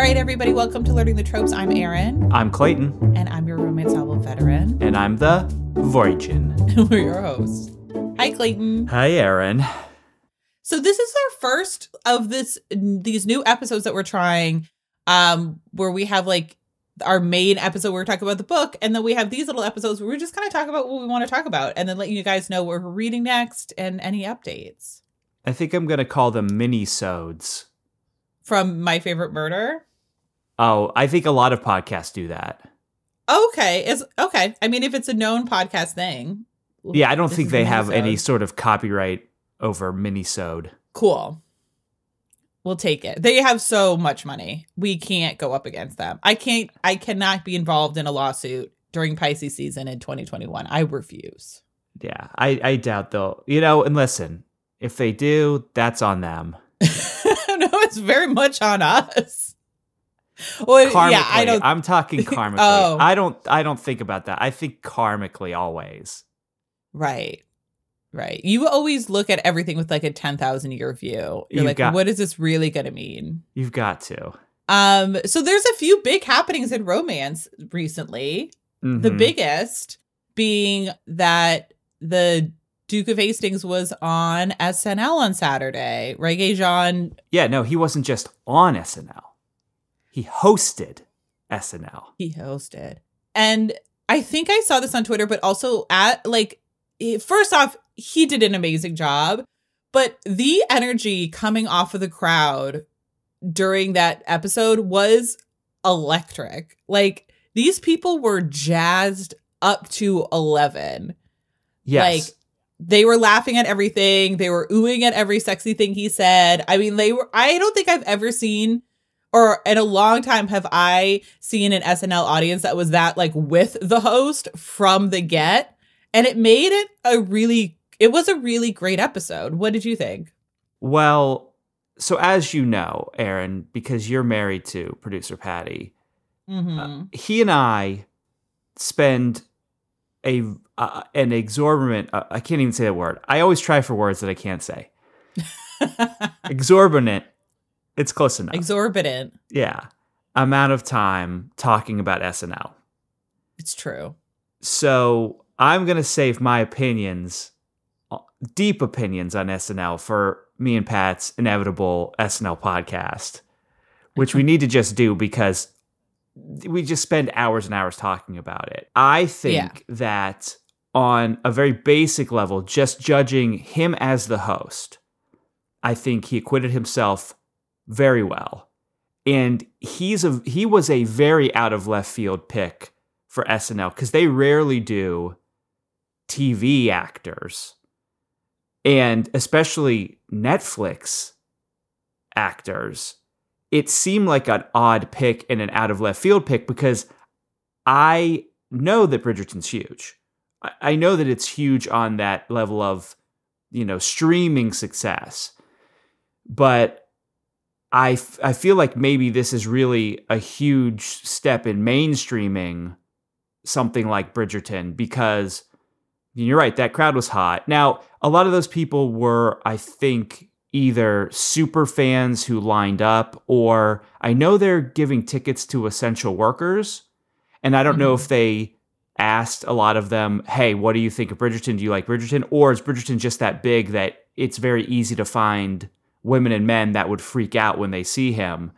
right, everybody, welcome to Learning the Tropes. I'm Erin, I'm Clayton, and I'm your romance novel veteran. and I'm the Voyagin. We're your hosts. Hi, Clayton. Hi, Erin. So this is our first of this these new episodes that we're trying, um, where we have like our main episode where we're talking about the book, and then we have these little episodes where we're just kind of talk about what we want to talk about, and then letting you guys know what we're reading next and any updates I think I'm gonna call them mini-sodes. from my favorite murder. Oh, I think a lot of podcasts do that. Okay, is okay. I mean, if it's a known podcast thing, Yeah, I don't think they have any sort of copyright over mini-sode. Cool. We'll take it. They have so much money. We can't go up against them. I can't I cannot be involved in a lawsuit during Pisces season in 2021. I refuse. Yeah, I, I doubt they'll. You know, and listen, if they do, that's on them. no, it's very much on us. Well, Karmically, yeah, I don't I'm talking karmically. Oh. I don't. I don't think about that. I think karmically always. right. Right. You always look at everything with like a 10,000 year view. You're You've like, got- what is this really going to mean? You've got to. Um, so there's a few big happenings in romance recently. The Mhm. biggest being that the Duke of Hastings was on SNL on Saturday. Regé-Jean, Yeah, no, he wasn't just on SNL. He hosted SNL. he hosted. And I think I saw this on Twitter, but also at like, first off, he did an amazing job. But the energy coming off of the crowd during that episode was electric. Like, these people were jazzed up to 11. Yes. Like they were laughing at everything. They were oohing at every sexy thing he said. I mean, they were I don't think I've ever seen or in a long time have I seen an SNL audience that was that like with the host from the get. And it made it a really it was a really great episode. What did you think? well, so as you know, Erin, because you're married to producer Patty, hmm he and I spend a uh, an exorbitant. Uh, I can't even say that word. I always try for words that I can't say. Exorbitant. It's close enough. Exorbitant. yeah, amount of time talking about SNL. It's true. So I'm gonna save my opinions, uh, deep opinions on SNL for me and Pat's inevitable SNL podcast, which we need to just do because we just spend hours and hours talking about it. I think that on a very basic level, just judging him as the host, I think he acquitted himself very well. And he's a he was a very out of left field pick for SNL because they rarely do TV actors. And especially Netflix actors, it seemed like an odd pick and an out of left field pick because I know that Bridgerton's huge. I- know that it's huge on that level of, you know, streaming success. But I, f- I feel like maybe this is really a huge step in mainstreaming something like Bridgerton because you're right, that crowd was hot. Now, a lot of those people were, I think, either super fans who lined up, or I know they're giving tickets to essential workers. And I don't know Mhm. if they asked a lot of them, hey, what do you think of Bridgerton? Do you like Bridgerton? Or is Bridgerton just that big that it's very easy to find women and men that would freak out when they see him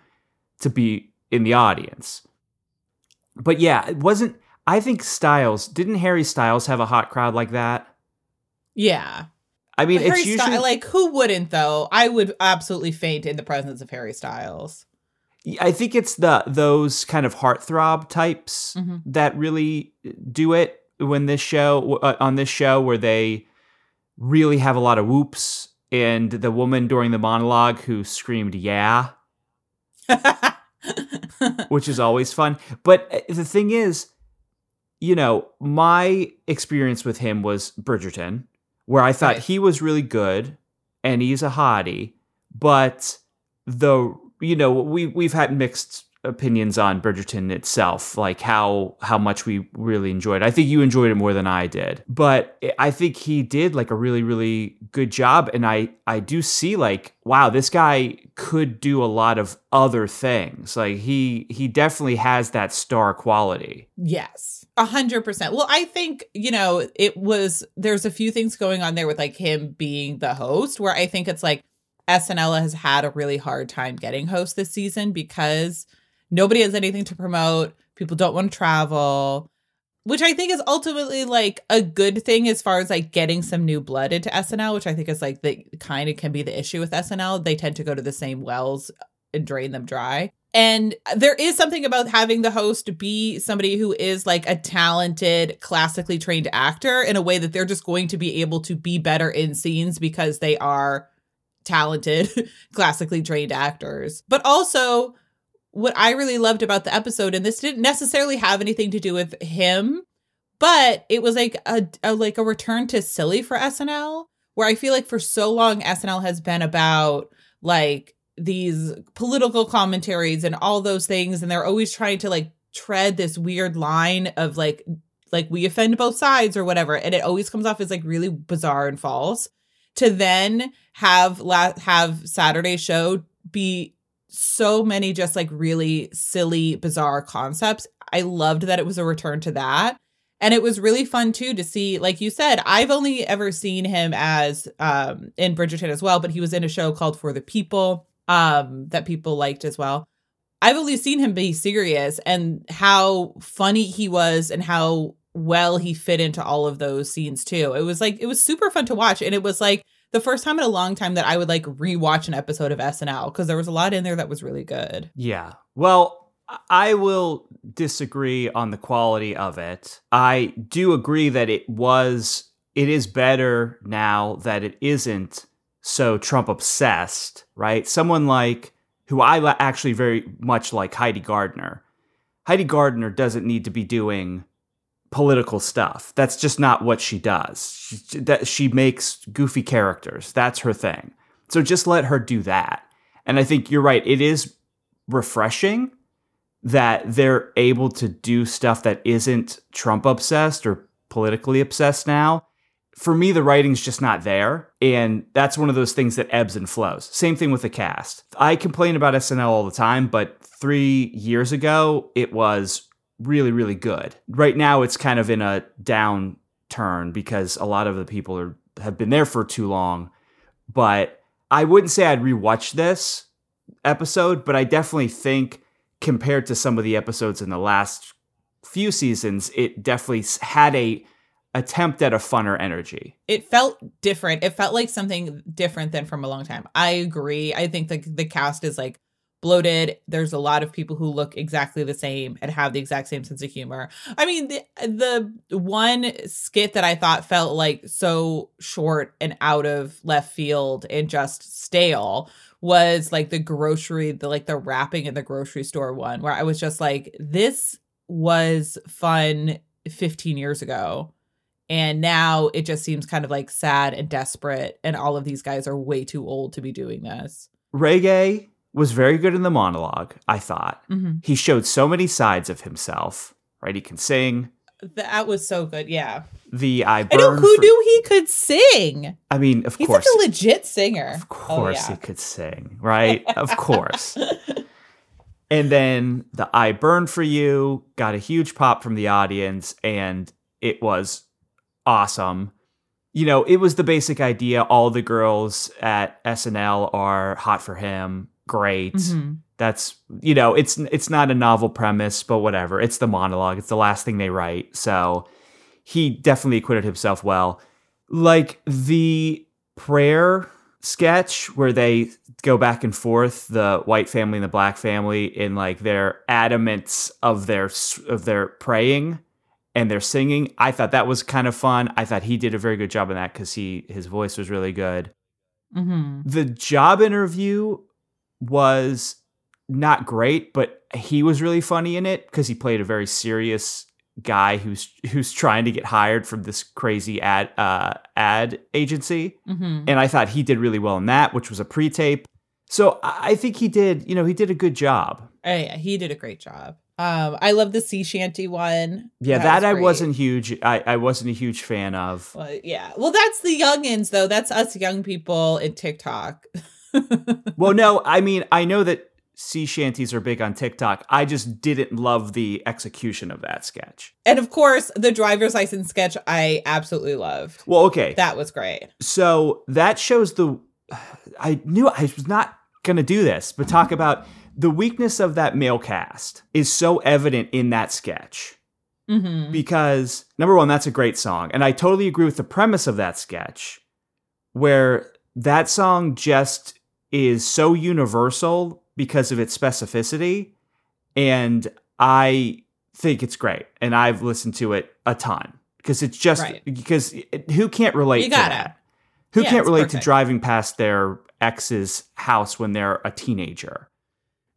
to be in the audience? But yeah, it wasn't. I think Styles didn't Harry Styles have a hot crowd like that? Yeah. I mean, But it's Harry usually Styles, like who wouldn't though? I would absolutely faint in the presence of Harry Styles. I think it's the those kind of heartthrob types Mhm. that really do it when this show uh, on this show where they really have a lot of whoops and the woman during the monologue who screamed yeah which is always fun. But uh, the thing is, you know, my experience with him was Bridgerton, where I thought Right. he was really good and he's a hottie, but the you know we we've had mixed opinions on Bridgerton itself, like how how much we really enjoyed. I think you enjoyed it more than I did, but I think he did like a really really good job, and I I do see like wow, this guy could do a lot of other things. Like he he definitely has that star quality. Yes. A hundred percent. Well, I think, you know, it was there's a few things going on there with like him being the host where I think it's like SNL has had a really hard time getting hosts this season because nobody has anything to promote. People don't want to travel which I think is ultimately like a good thing as far as like getting some new blood into SNL, which I think is like the kind of can be the issue with SNL. They tend to go to the same wells and drain them dry. And there is something about having the host be somebody who is like a talented, classically trained actor in a way that they're just going to be able to be better in scenes because they are talented, classically trained actors. But also, what I really loved about the episode, and this didn't necessarily have anything to do with him, but it was like a, a like a return to silly for SNL, where I feel like for so long SNL has been about like these political commentaries and all those things, and they're always trying to like tread this weird line of like like we offend both sides or whatever, and it always comes off as like really bizarre and false. To then have la- have Saturday show be so many just like really silly, bizarre concepts. I loved that it was a return to that. And it was really fun too to see, like you said, I've only ever seen him as um in Bridgerton as well, but he was in a show called For the People, um, that people liked as well. I've only seen him be serious and how funny he was and how well he fit into all of those scenes too. It was like it was super fun to watch. And it was like the first time in a long time that I would like rewatch an episode of SNL because there was a lot in there that was really good. Yeah. Well, I will disagree on the quality of it. I do agree that it was it is better now that it isn't so Trump obsessed, right? Someone like who I actually very much like Heidi Gardner. Heidi Gardner doesn't need to be doing political stuff. That's just not what she does. She, that she makes goofy characters. That's her thing. So just let her do that. And I think you're right. It is refreshing that they're able to do stuff that isn't Trump obsessed or politically obsessed now. For me, the writing's just not there. And that's one of those things that ebbs and flows. Same thing with the cast. I complain about SNL all the time, but three years ago, it was really, really good. Right now, it's kind of in a downturn because a lot of the people are have been there for too long. But I wouldn't say I'd rewatch this episode, but I definitely think compared to some of the episodes in the last few seasons, it definitely had a attempt at a funner energy. It felt different. It felt like something different than from a long time. I agree. I think the the cast is like bloated. There's a lot of people who look exactly the same and have the exact same sense of humor. I mean, the the one skit that I thought felt like so short and out of left field and just stale was like the grocery, the like the wrapping in the grocery store one where I was just like this was fun 15 years ago. And now it just seems kind of like sad and desperate and all of these guys are way too old to be doing this. Regé was very good in the monologue, I thought. Mm-hmm. He showed so many sides of himself, right? He can sing. That was so good, yeah. The I I know who for- knew he could sing. I mean, of He's course. He's like a legit singer. Of course oh, he could sing, right? of course. And then the I Burn for You got a huge pop from the audience and it was awesome. You know, it was the basic idea all the girls at SNL are hot for him. Great. Mhm. That's you know, it's it's not a novel premise, but whatever. It's the monologue. It's the last thing they write. So he definitely acquitted himself well. Like the prayer sketch where they go back and forth, the white family and the black family, in like their adamants of their of their praying and their singing. I thought that was kind of fun. I thought he did a very good job in that because he his voice was really good Mhm. the job interview was not great, but he was really funny in it because he played a very serious guy who's who's trying to get hired from this crazy ad uh, ad agency, Mhm. and I thought he did really well in that, which was a pre-tape. So I think he did, you know, he did a good job. Oh, yeah, he did a great job. Um, I love the sea shanty one. Yeah, that, was I great. wasn't huge. I, I wasn't a huge fan of. Well, yeah. Well, that's the youngins though. That's us young people in TikTok. well, no, I mean, I know that sea shanties are big on TikTok. I just didn't love the execution of that sketch. And of course, the driver's license sketch I absolutely loved. Well, okay. That was great. So that shows the. I knew I was not going to do this, but talk about the weakness of that male cast is so evident in that sketch. Mm-hmm. Because, number one, that's a great song. And I totally agree with the premise of that sketch, where that song just is so universal because of its specificity. And I think it's great. And I've listened to it a ton because it's just Right. because it, who can't relate You to gotta. that? Who Yeah, can't relate perfect. to driving past their ex's house when they're a teenager?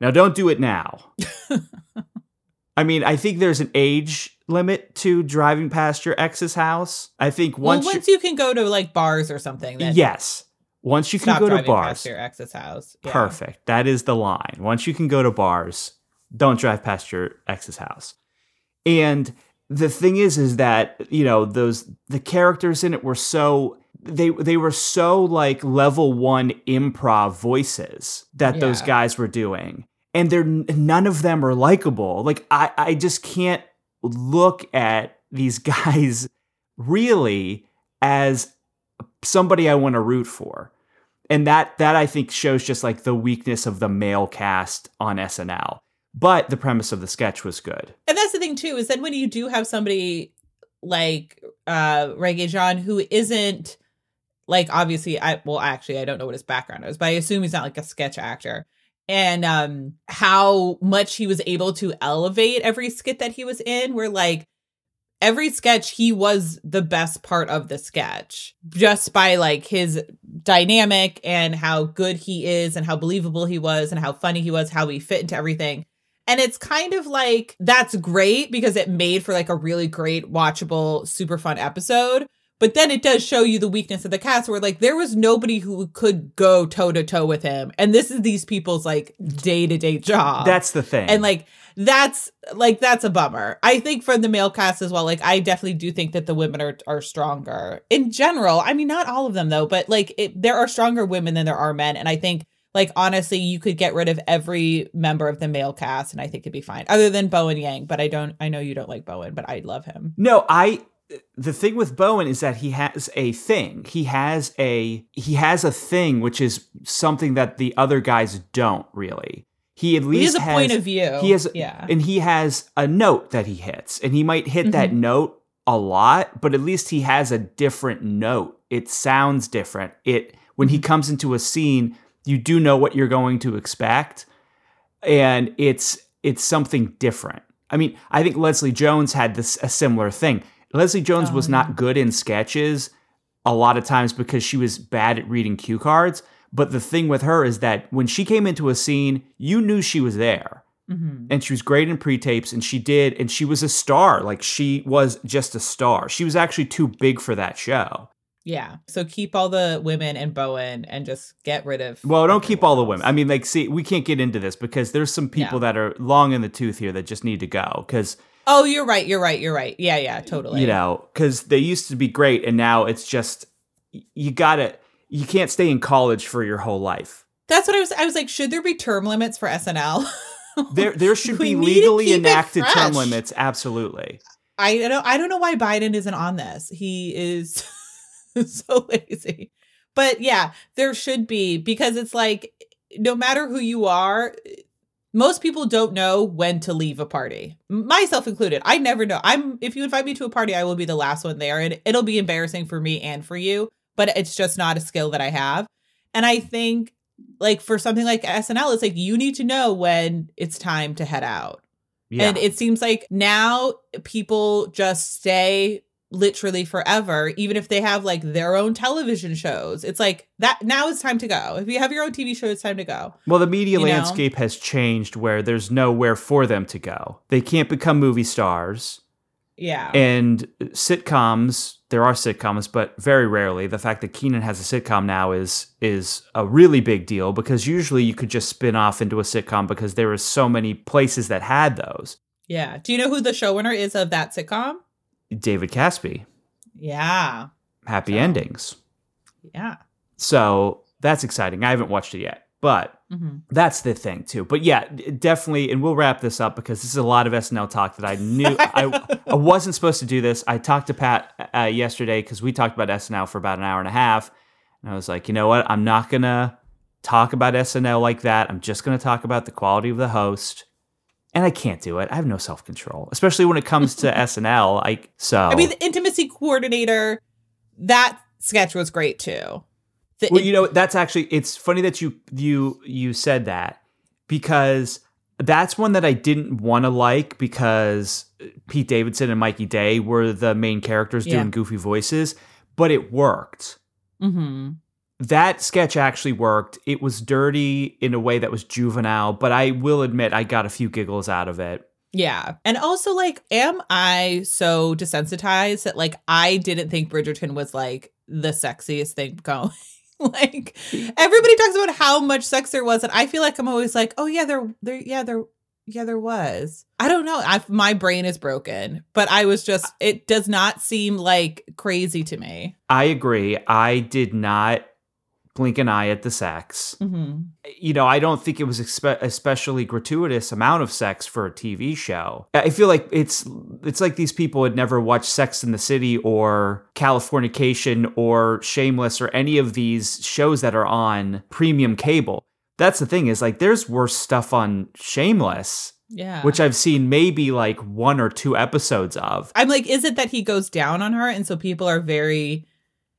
Now, don't do it now. I mean, I think there's an age limit to driving past your ex's house. I think Well, once, once you, you can go to like bars or something, then yes, once you can go to bars, past your ex's house. Yeah. perfect. That is the line. Once you can go to bars, don't drive past your ex's house. And the thing is, is that you know those the characters in it were so they they were so like level one improv voices that those guys were doing, and they're none of them are likable. Like I I just can't look at these guys really as somebody I want to root for. And that that I think shows just like the weakness of the male cast on SNL. But the premise of the sketch was good. And that's the thing too, is that when you do have somebody like uh Regé-Jean who isn't like obviously I well actually I don't know what his background is, but I assume he's not like a sketch actor. And um how much he was able to elevate every skit that he was in, where like every sketch he was the best part of the sketch just by like his dynamic and how good he is and how believable he was and how funny he was, how he fit into everything. And it's kind of like that's great because it made for like a really great, watchable, super fun episode. But then it does show you the weakness of the cast where like there was nobody who could go toe to toe with him. And this is these people's like day to day job. That's the thing. and like that's like that's a bummer. I think for the male cast as well, like I definitely do think that the women are are stronger in general. I mean, not all of them though, but like it, there are stronger women than there are men, and I think like honestly, you could get rid of every member of the male cast, and I think it'd be fine, other than Bowen Yang. But I don't. I know you don't like Bowen, but I love him. No, I the thing with Bowen is that he has a thing. He has a he has a thing which is something that the other guys don't really. He at He least has a point of view. He has yeah. and he has a note that he hits and he might hit that Mhm. note a lot, but at least he has a different note. It sounds different. It when Mm-hmm. he comes into a scene, you do know what you're going to expect and it's it's something different. I mean, I think Leslie Jones had this a similar thing. Leslie Jones was Oh, not good in sketches a lot of times because she was bad at reading cue cards. But the thing with her is that when she came into a scene, you knew she was there. Mhm. And she was great in pre tapes, and she did, and she was a star. Like she was just a star. She was actually too big for that show. Yeah. So keep all the women and Bowen, and just get rid of. Well, don't keep all the women. I mean, like, see, we can't get into this because there's some people Yeah. that are long in the tooth here that just need to go because Oh, you're right. You're right. You're right. Yeah. Yeah. Totally. you know because they used to be great, and now it's just you gotta you can't stay in college for your whole life. That's what I was. I was like, should there be term limits for SNL? There, there should be legally enacted term limits. Absolutely. I don't. I don't know why Biden isn't on this. He is so lazy. But yeah, there should be because it's like no matter who you are, most people don't know when to leave a party, myself included. I never know. I'm if you invite me to a party, I will be the last one there, and it'll be embarrassing for me and for you. But it's just not a skill that I have, and I think like for something like SNL, it's like you need to know when it's time to head out. Yeah. And it seems like now people just stay literally forever, even if they have like their own television shows. It's like that now it's time to go. If you have your own TV show, it's time to go. Well, the media You know? landscape has changed where there's nowhere for them to go. They can't become movie stars. Yeah. And sitcoms, there are sitcoms, but very rarely. The fact that Kenan has a sitcom now is is a really big deal because usually you could just spin off into a sitcom because there were so many places that had those. yeah. Do you know who the showrunner is of that sitcom? David Caspe, Yeah. Happy So- Endings. Yeah. So that's exciting. I haven't watched it yet, but Mhm. that's the thing too. But yeah, definitely, and we'll wrap this up because this is a lot of SNL talk that I knew I, I wasn't supposed to do this. I talked to Pat uh, yesterday because we talked about SNL for about an hour and a half, and I was like, you know what? I'm not gonna talk about SNL like that. I'm just gonna talk about the quality of the host. And I can't do it. I have no self control, especially when it comes to SNL. I so I mean, the intimacy coordinator, that sketch was great too. The Well, you know, that's actually it's funny that you you you said that because that's one that I didn't want to like because Pete Davidson and Mikey Day were the main characters Yeah. doing goofy voices, but it worked. Mhm. That sketch actually worked. It was dirty in a way that was juvenile, but I will admit I got a few giggles out of it. Yeah. And also, like, am I so desensitized that, like, I didn't think Bridgerton was, like, the sexiest thing going? like, everybody talks about how much sex there was. And I feel like I'm always like, oh, yeah, there, there, yeah, there, yeah, there was. I don't know. I, my brain is broken, but I was just, it does not seem like crazy to me. I agree. I did not blink an eye at the sex. hmm you know, I don't think it was expe- especially gratuitous amount of sex for a TV show. I feel like it's it's like these people had never watched Sex in the City or Californication or Shameless or any of these shows that are on premium cable. That's the thing is like there's worse stuff on Shameless, Yeah. which I've seen maybe like one or two episodes of. I'm like, is it that he goes down on her? And so people are very,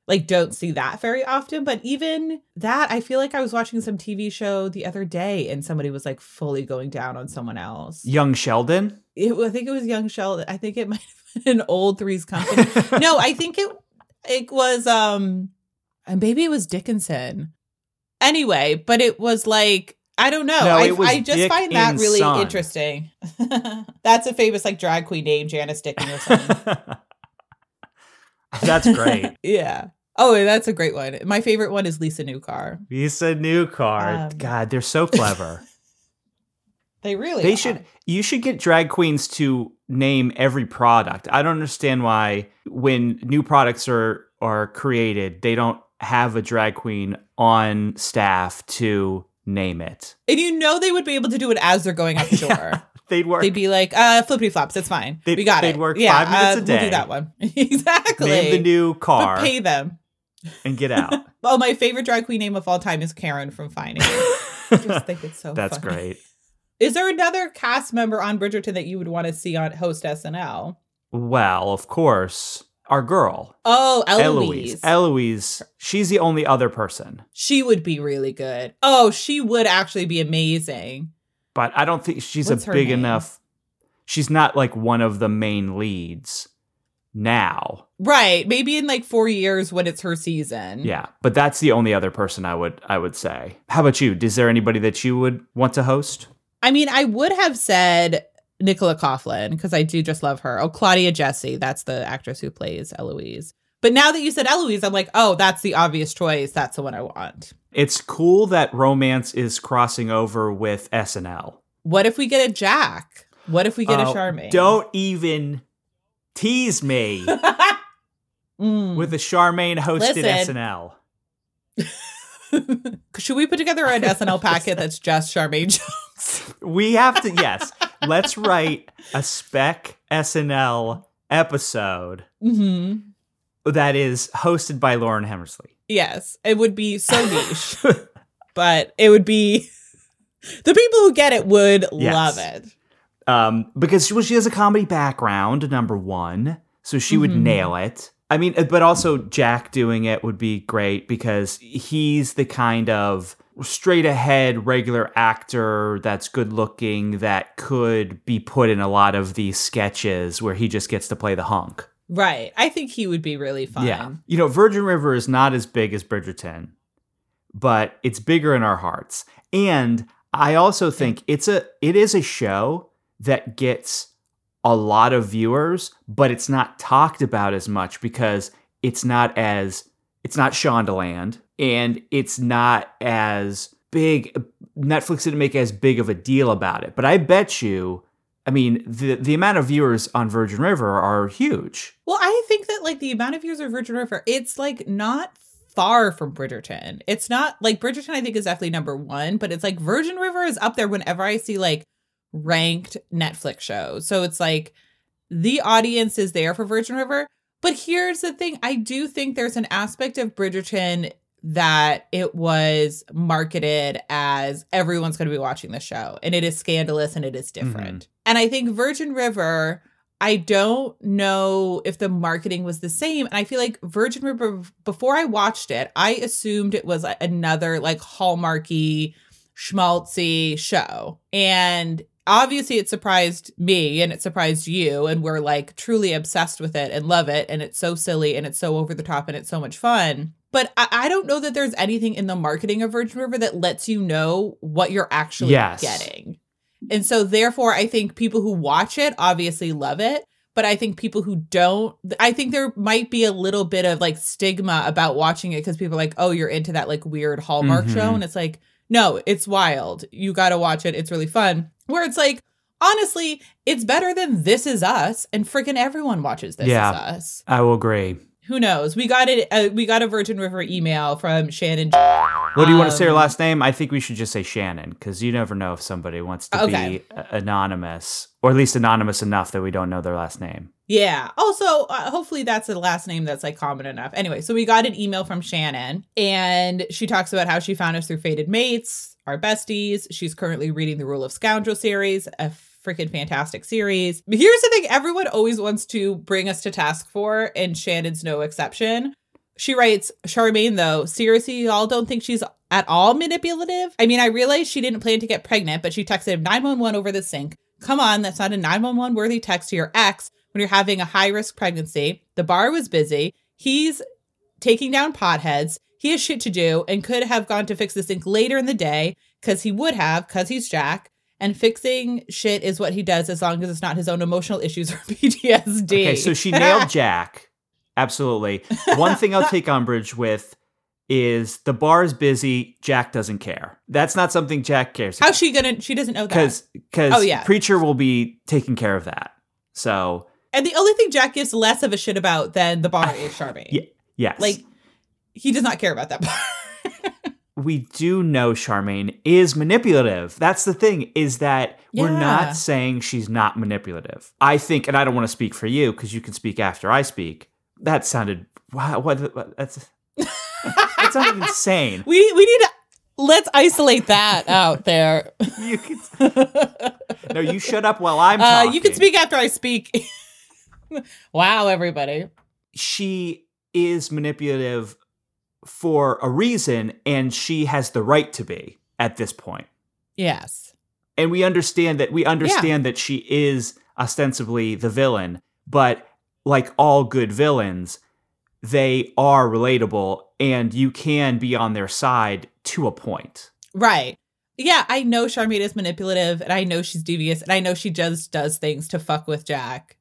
like, don't see that very often. But even that, I feel like I was watching some TV show the other day and somebody was like fully going down on someone else. Young Sheldon. It, I think it was Young Sheldon. I think it might have been an old Three's Company. no, I think it it was um and maybe it was Dickinson. Anyway, but it was like I don't know. No, I, I just Dick find that really Son. interesting. That's a famous like drag queen name, Janice Dickin or something. That's great. yeah. Oh, that's a great one. My favorite one is Lisa Newcar. Lisa New Card. Um, God, they're so clever. They really They are. should. You should get drag queens to name every product. I don't understand why when new products are are created, they don't have a drag queen on staff to name it. And you know they would be able to do it as they're going up the door. They'd work. They'd be like, uh, flippity flops, it's fine. They'd- we got it. they'd work yeah, five minutes uh, a We'll do that one. exactly. name the new But car pay them. And get out. Oh, my favorite drag queen name of all time is Karen from Finance. I just think it's so That's funny. great. Is there another cast member on Bridgerton that you would want to see on host SNL? Well, of course, our girl Oh, Eloise. Eloise. Eloise. She's the only other person, she would be really good. Oh, she would actually be amazing. but I don't think she's What's a big name? enough. She's not like one of the main leads now. Right. Maybe in like four years when it's her season. Yeah, but that's the only other person I would I would say. How about you? Is there anybody that you would want to host? I mean, I would have said Nicola Coughlan because I do just love her. Oh, Claudia Jessie. That's the actress who plays Eloise. But now that you said Eloise, I'm like, oh, that's the obvious choice. That's the one I want. It's cool that romance is crossing over with SNL. What if we get a Jack? What if we get a Oh, Charmaine? Don't even tease me Mm. with a Charmaine hosted Listen. SNL. Should we put together an SNL packet that's just Charmaine jokes? We have to yes. let's write a spec SNL episode hmm that is hosted by Lauren Hammersley. Yes, it would be so niche, but it would be the people who get it would Yes. love it. um, because she, well, she has a comedy background, number one, so she would Mhm. nail it. I mean, uh, but also Jack doing it would be great because he's the kind of straight ahead regular actor that's good looking that could be put in a lot of these sketches where he just gets to play the hunk. Right. I think he would be really fun. Yeah. You know, Virgin River is not as big as Bridgerton, but it's bigger in our hearts. And I also think it's a it is a show that gets a lot of viewers, but it's not talked about as much because it's not as it's not Shondaland and it's not as big Netflix didn't make as big of a deal about it. But I bet you I mean, the the amount of viewers on Virgin River are huge. Well, I think that like the amount of viewers of Virgin River, it's like not far from Bridgerton. It's not like Bridgerton, I think, is definitely number one, but it's like Virgin River is up there whenever I see like ranked Netflix shows. So it's like the audience is there for Virgin River. But here's the thing I do think there's an aspect of Bridgerton that it was marketed as everyone's going to be watching the show and it is scandalous and it is different. Mm-hmm. And I think Virgin River I don't know if the marketing was the same. And I feel like Virgin River, before I watched it, I assumed it was another like Hallmarky, schmaltzy show. And obviously it surprised me and it surprised you. And we're like truly obsessed with it and love it. And it's so silly and it's so over the top and it's so much fun. But I, I don't know that there's anything in the marketing of Virgin River that lets you know what you're actually yes. getting. And so, therefore, I think people who watch it obviously love it. But I think people who don't, I think there might be a little bit of like stigma about watching it because people are like, oh, you're into that like weird Hallmark mm-hmm. show. And it's like, no, it's wild. You got to watch it. It's really fun. Where it's like, honestly, it's better than This Is Us. And freaking everyone watches This yeah, Is Us. I will agree who knows? We got it. Uh, we got a Virgin River email from Shannon. What do you want to say her um, last name? I think we should just say Shannon because you never know if somebody wants to okay. be anonymous or at least anonymous enough that we don't know their last name. Yeah. Also, uh, hopefully that's the last name that's like common enough. Anyway, so we got an email from Shannon and she talks about how she found us through Fated Mates, our besties. She's currently reading the Rule of Scoundrel series, a freaking fantastic series. Here's the thing everyone always wants to bring us to task for, and Shannon's no exception. She writes, Charmaine, though, seriously, y'all don't think she's at all manipulative? I mean, I realize she didn't plan to get pregnant, but she texted 911 over the sink. Come on, that's not a 911 worthy text to your ex when you're having a high risk pregnancy. The bar was busy. He's taking down potheads. He has shit to do and could have gone to fix the sink later in the day because he would have, because he's Jack and fixing shit is what he does as long as it's not his own emotional issues or PTSD. Okay, so she nailed Jack. Absolutely. One thing I'll take umbrage with is the bar is busy. Jack doesn't care. That's not something Jack cares. How's she gonna? She doesn't know that because because oh, yeah. preacher will be taking care of that. So and the only thing Jack gives less of a shit about than the bar is Charmaine. Yeah, yes, like he does not care about that bar we do know Charmaine is manipulative. That's the thing is that yeah. we're not saying she's not manipulative. I think, and I don't want to speak for you because you can speak after I speak. That sounded wow. What, what that's that sounded insane. We we need to let's isolate that out there. you can, no, you shut up while I'm talking. Uh, you can speak after I speak. wow, everybody. She is manipulative for a reason, and she has the right to be at this point. Yes. And we understand that we understand yeah. that she is ostensibly the villain, but like all good villains, they are relatable and you can be on their side to a point. Right. Yeah, I know Charmaine is manipulative and I know she's devious and I know she just does things to fuck with Jack.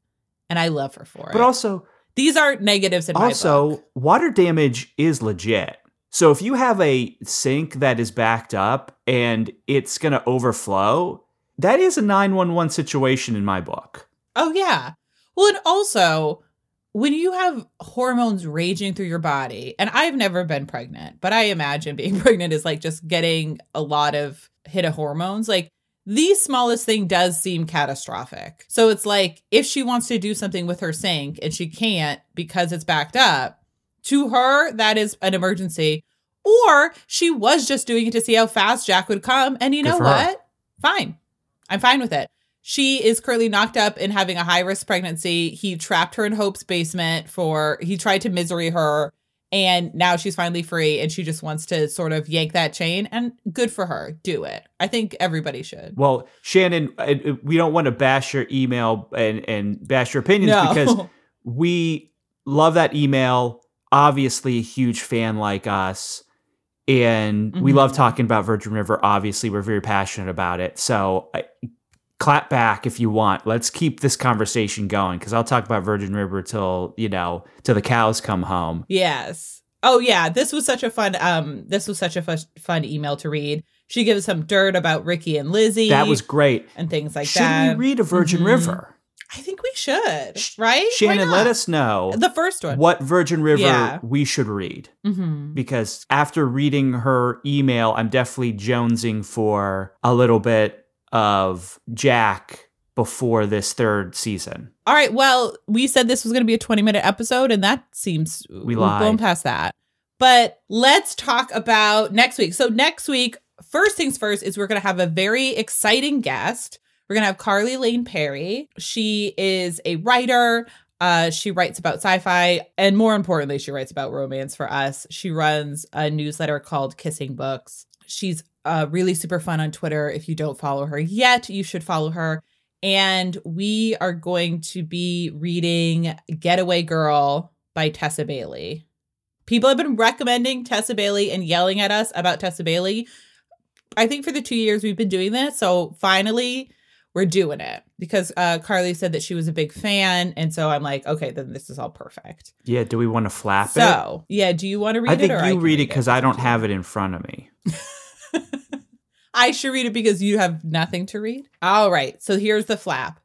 And I love her for it. But also, these are negatives in also, water damage is legit. So if you have a sink that is backed up and it's going to overflow, that is a 911 situation in my book. Oh yeah. Well, and also when you have hormones raging through your body, and I've never been pregnant, but I imagine being pregnant is like just getting a lot of hit of hormones. Like the smallest thing does seem catastrophic. So it's like if she wants to do something with her sink and she can't because it's backed up, to her, that is an emergency. Or she was just doing it to see how fast Jack would come. And you Good know what? Her. Fine. I'm fine with it. She is currently knocked up and having a high risk pregnancy. He trapped her in Hope's basement for, he tried to misery her and now she's finally free and she just wants to sort of yank that chain and good for her. Do it. I think everybody should. Well shannon we don't want to bash your email and, and bash your opinions no. because we love that email. Obviously a huge fan like us. And mm-hmm. we love talking about virgin river. Obviously we're very passionate about it. So clap back if you want. Let's keep this conversation going because I'll talk about Virgin River till you know till the cows come home. Yes. Oh yeah, this was such a fun. Um, this was such a fun, fun email to read. She gives some dirt about Ricky and Lizzie. That was great and things like Should that. Should we read a Virgin mm-hmm. River? I think we should, right? Shannon, let us know the first one. what Virgin River Yeah. we should read. hmm Because after reading her email, I'm definitely jonesing for a little bit of Jack before this third season. All right. Well, we said this was going to be a 20 minute episode, and that seems We we've lied. blown past that. But let's talk about next week. So, next week, first things first, is we're going to have a very exciting guest. We're going to have Carly Lane Perry. She is a writer. Uh, she writes about sci-fi, and more importantly, she writes about romance for us. She runs a newsletter called Kissing Books. She's uh, really super fun on Twitter. If you don't follow her yet, you should follow her. And we are going to be reading Getaway Girl by Tessa Bailey. People have been recommending Tessa Bailey and yelling at us about Tessa Bailey. I think for the two years we've been doing this. So finally, we're doing it because uh, Carly said that she was a big fan. And so I'm like, okay, then this is all perfect. Yeah, do we want to flap it? So, yeah, do you want to read I it? think or you read it because I don't have it in front of me. I should read it because you have nothing to read. All right, so here's the flap.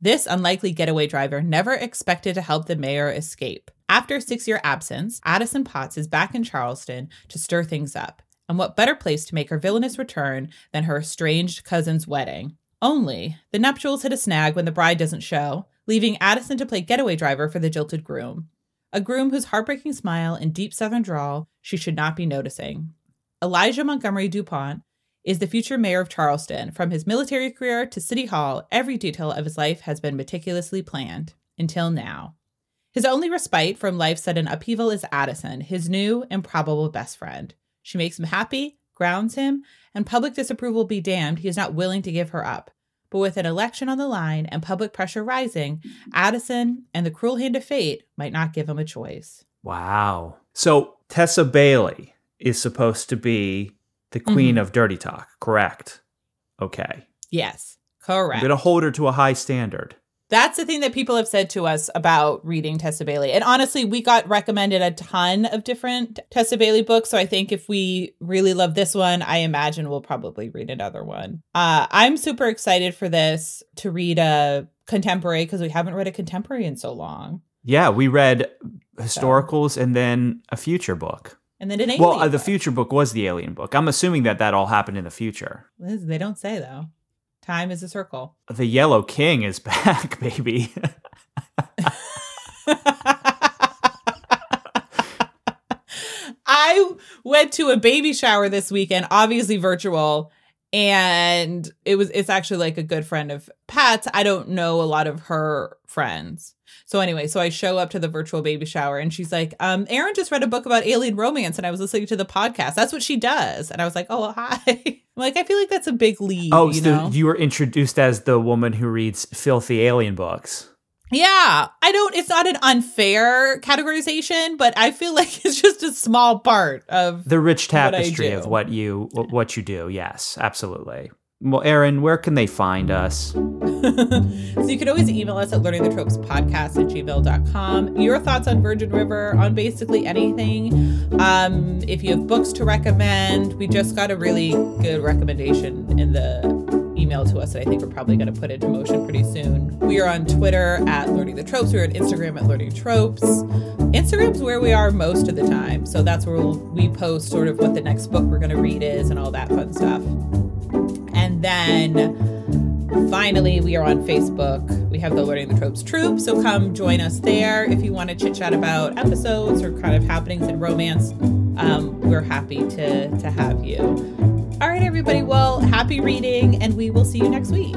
This unlikely getaway driver never expected to help the mayor escape. After a six year absence, Addison Potts is back in Charleston to stir things up. And what better place to make her villainous return than her estranged cousin's wedding? Only, the nuptials hit a snag when the bride doesn't show, leaving Addison to play getaway driver for the jilted groom. A groom whose heartbreaking smile and deep southern drawl she should not be noticing. Elijah Montgomery DuPont is the future mayor of Charleston. From his military career to city hall, every detail of his life has been meticulously planned until now. His only respite from life's sudden upheaval is Addison, his new and probable best friend. She makes him happy, grounds him, and public disapproval be damned, he is not willing to give her up. But with an election on the line and public pressure rising, Addison and the cruel hand of fate might not give him a choice. Wow. So Tessa Bailey is supposed to be the queen of dirty talk, correct? Okay. Yes, correct. I'm going to hold her to a high standard. That's the thing that people have said to us about reading Tessa Bailey. And honestly, we got recommended a ton of different Tessa Bailey books. So I think if we really love this one, I imagine we'll probably read another one. Uh, I'm super excited for this to read a contemporary because we haven't read a contemporary in so long. Yeah, we read historicals and then a future book. And then an alien. well, uh, the future book was the alien book. I'm assuming that that all happened in the future. Liz, They don't say though. Time is a circle. The Yellow King is back, baby. I went to a baby shower this weekend, obviously virtual, and it was it's actually like a good friend of Pat's. I don't know a lot of her friends. So anyway, so I show up to the virtual baby shower and she's like, um, Erin just read a book about alien romance and I was listening to the podcast. That's what she does. And I was like, Oh, hi. I'm like, I feel like that's a big lead. oh, you so know? you were introduced as the woman who reads filthy alien books. Yeah, I don't. It's not an unfair categorization, but I feel like it's just a small part of. The rich What tapestry of what you what you do. Yes, absolutely. Well, Erin, where can they find us? so you can always email us at learningthetropes.podcast at gmail.com. Your thoughts on Virgin River, on basically anything. Um, if you have books to recommend, we just got a really good recommendation in the email to us that I think we're probably going to put into motion pretty soon. We are on Twitter at Learning the Tropes. We're on Instagram at Learning Tropes. Instagram's where we are most of the time. So that's where we'll, we post sort of what the next book we're going to read is and all that fun stuff. And then finally, we are on Facebook. We have the Learning the Tropes troop. So come join us there if you want to chit chat about episodes or kind of happenings in romance. Um, we're happy to, to have you. All right, everybody. Well, happy reading, and we will see you next week.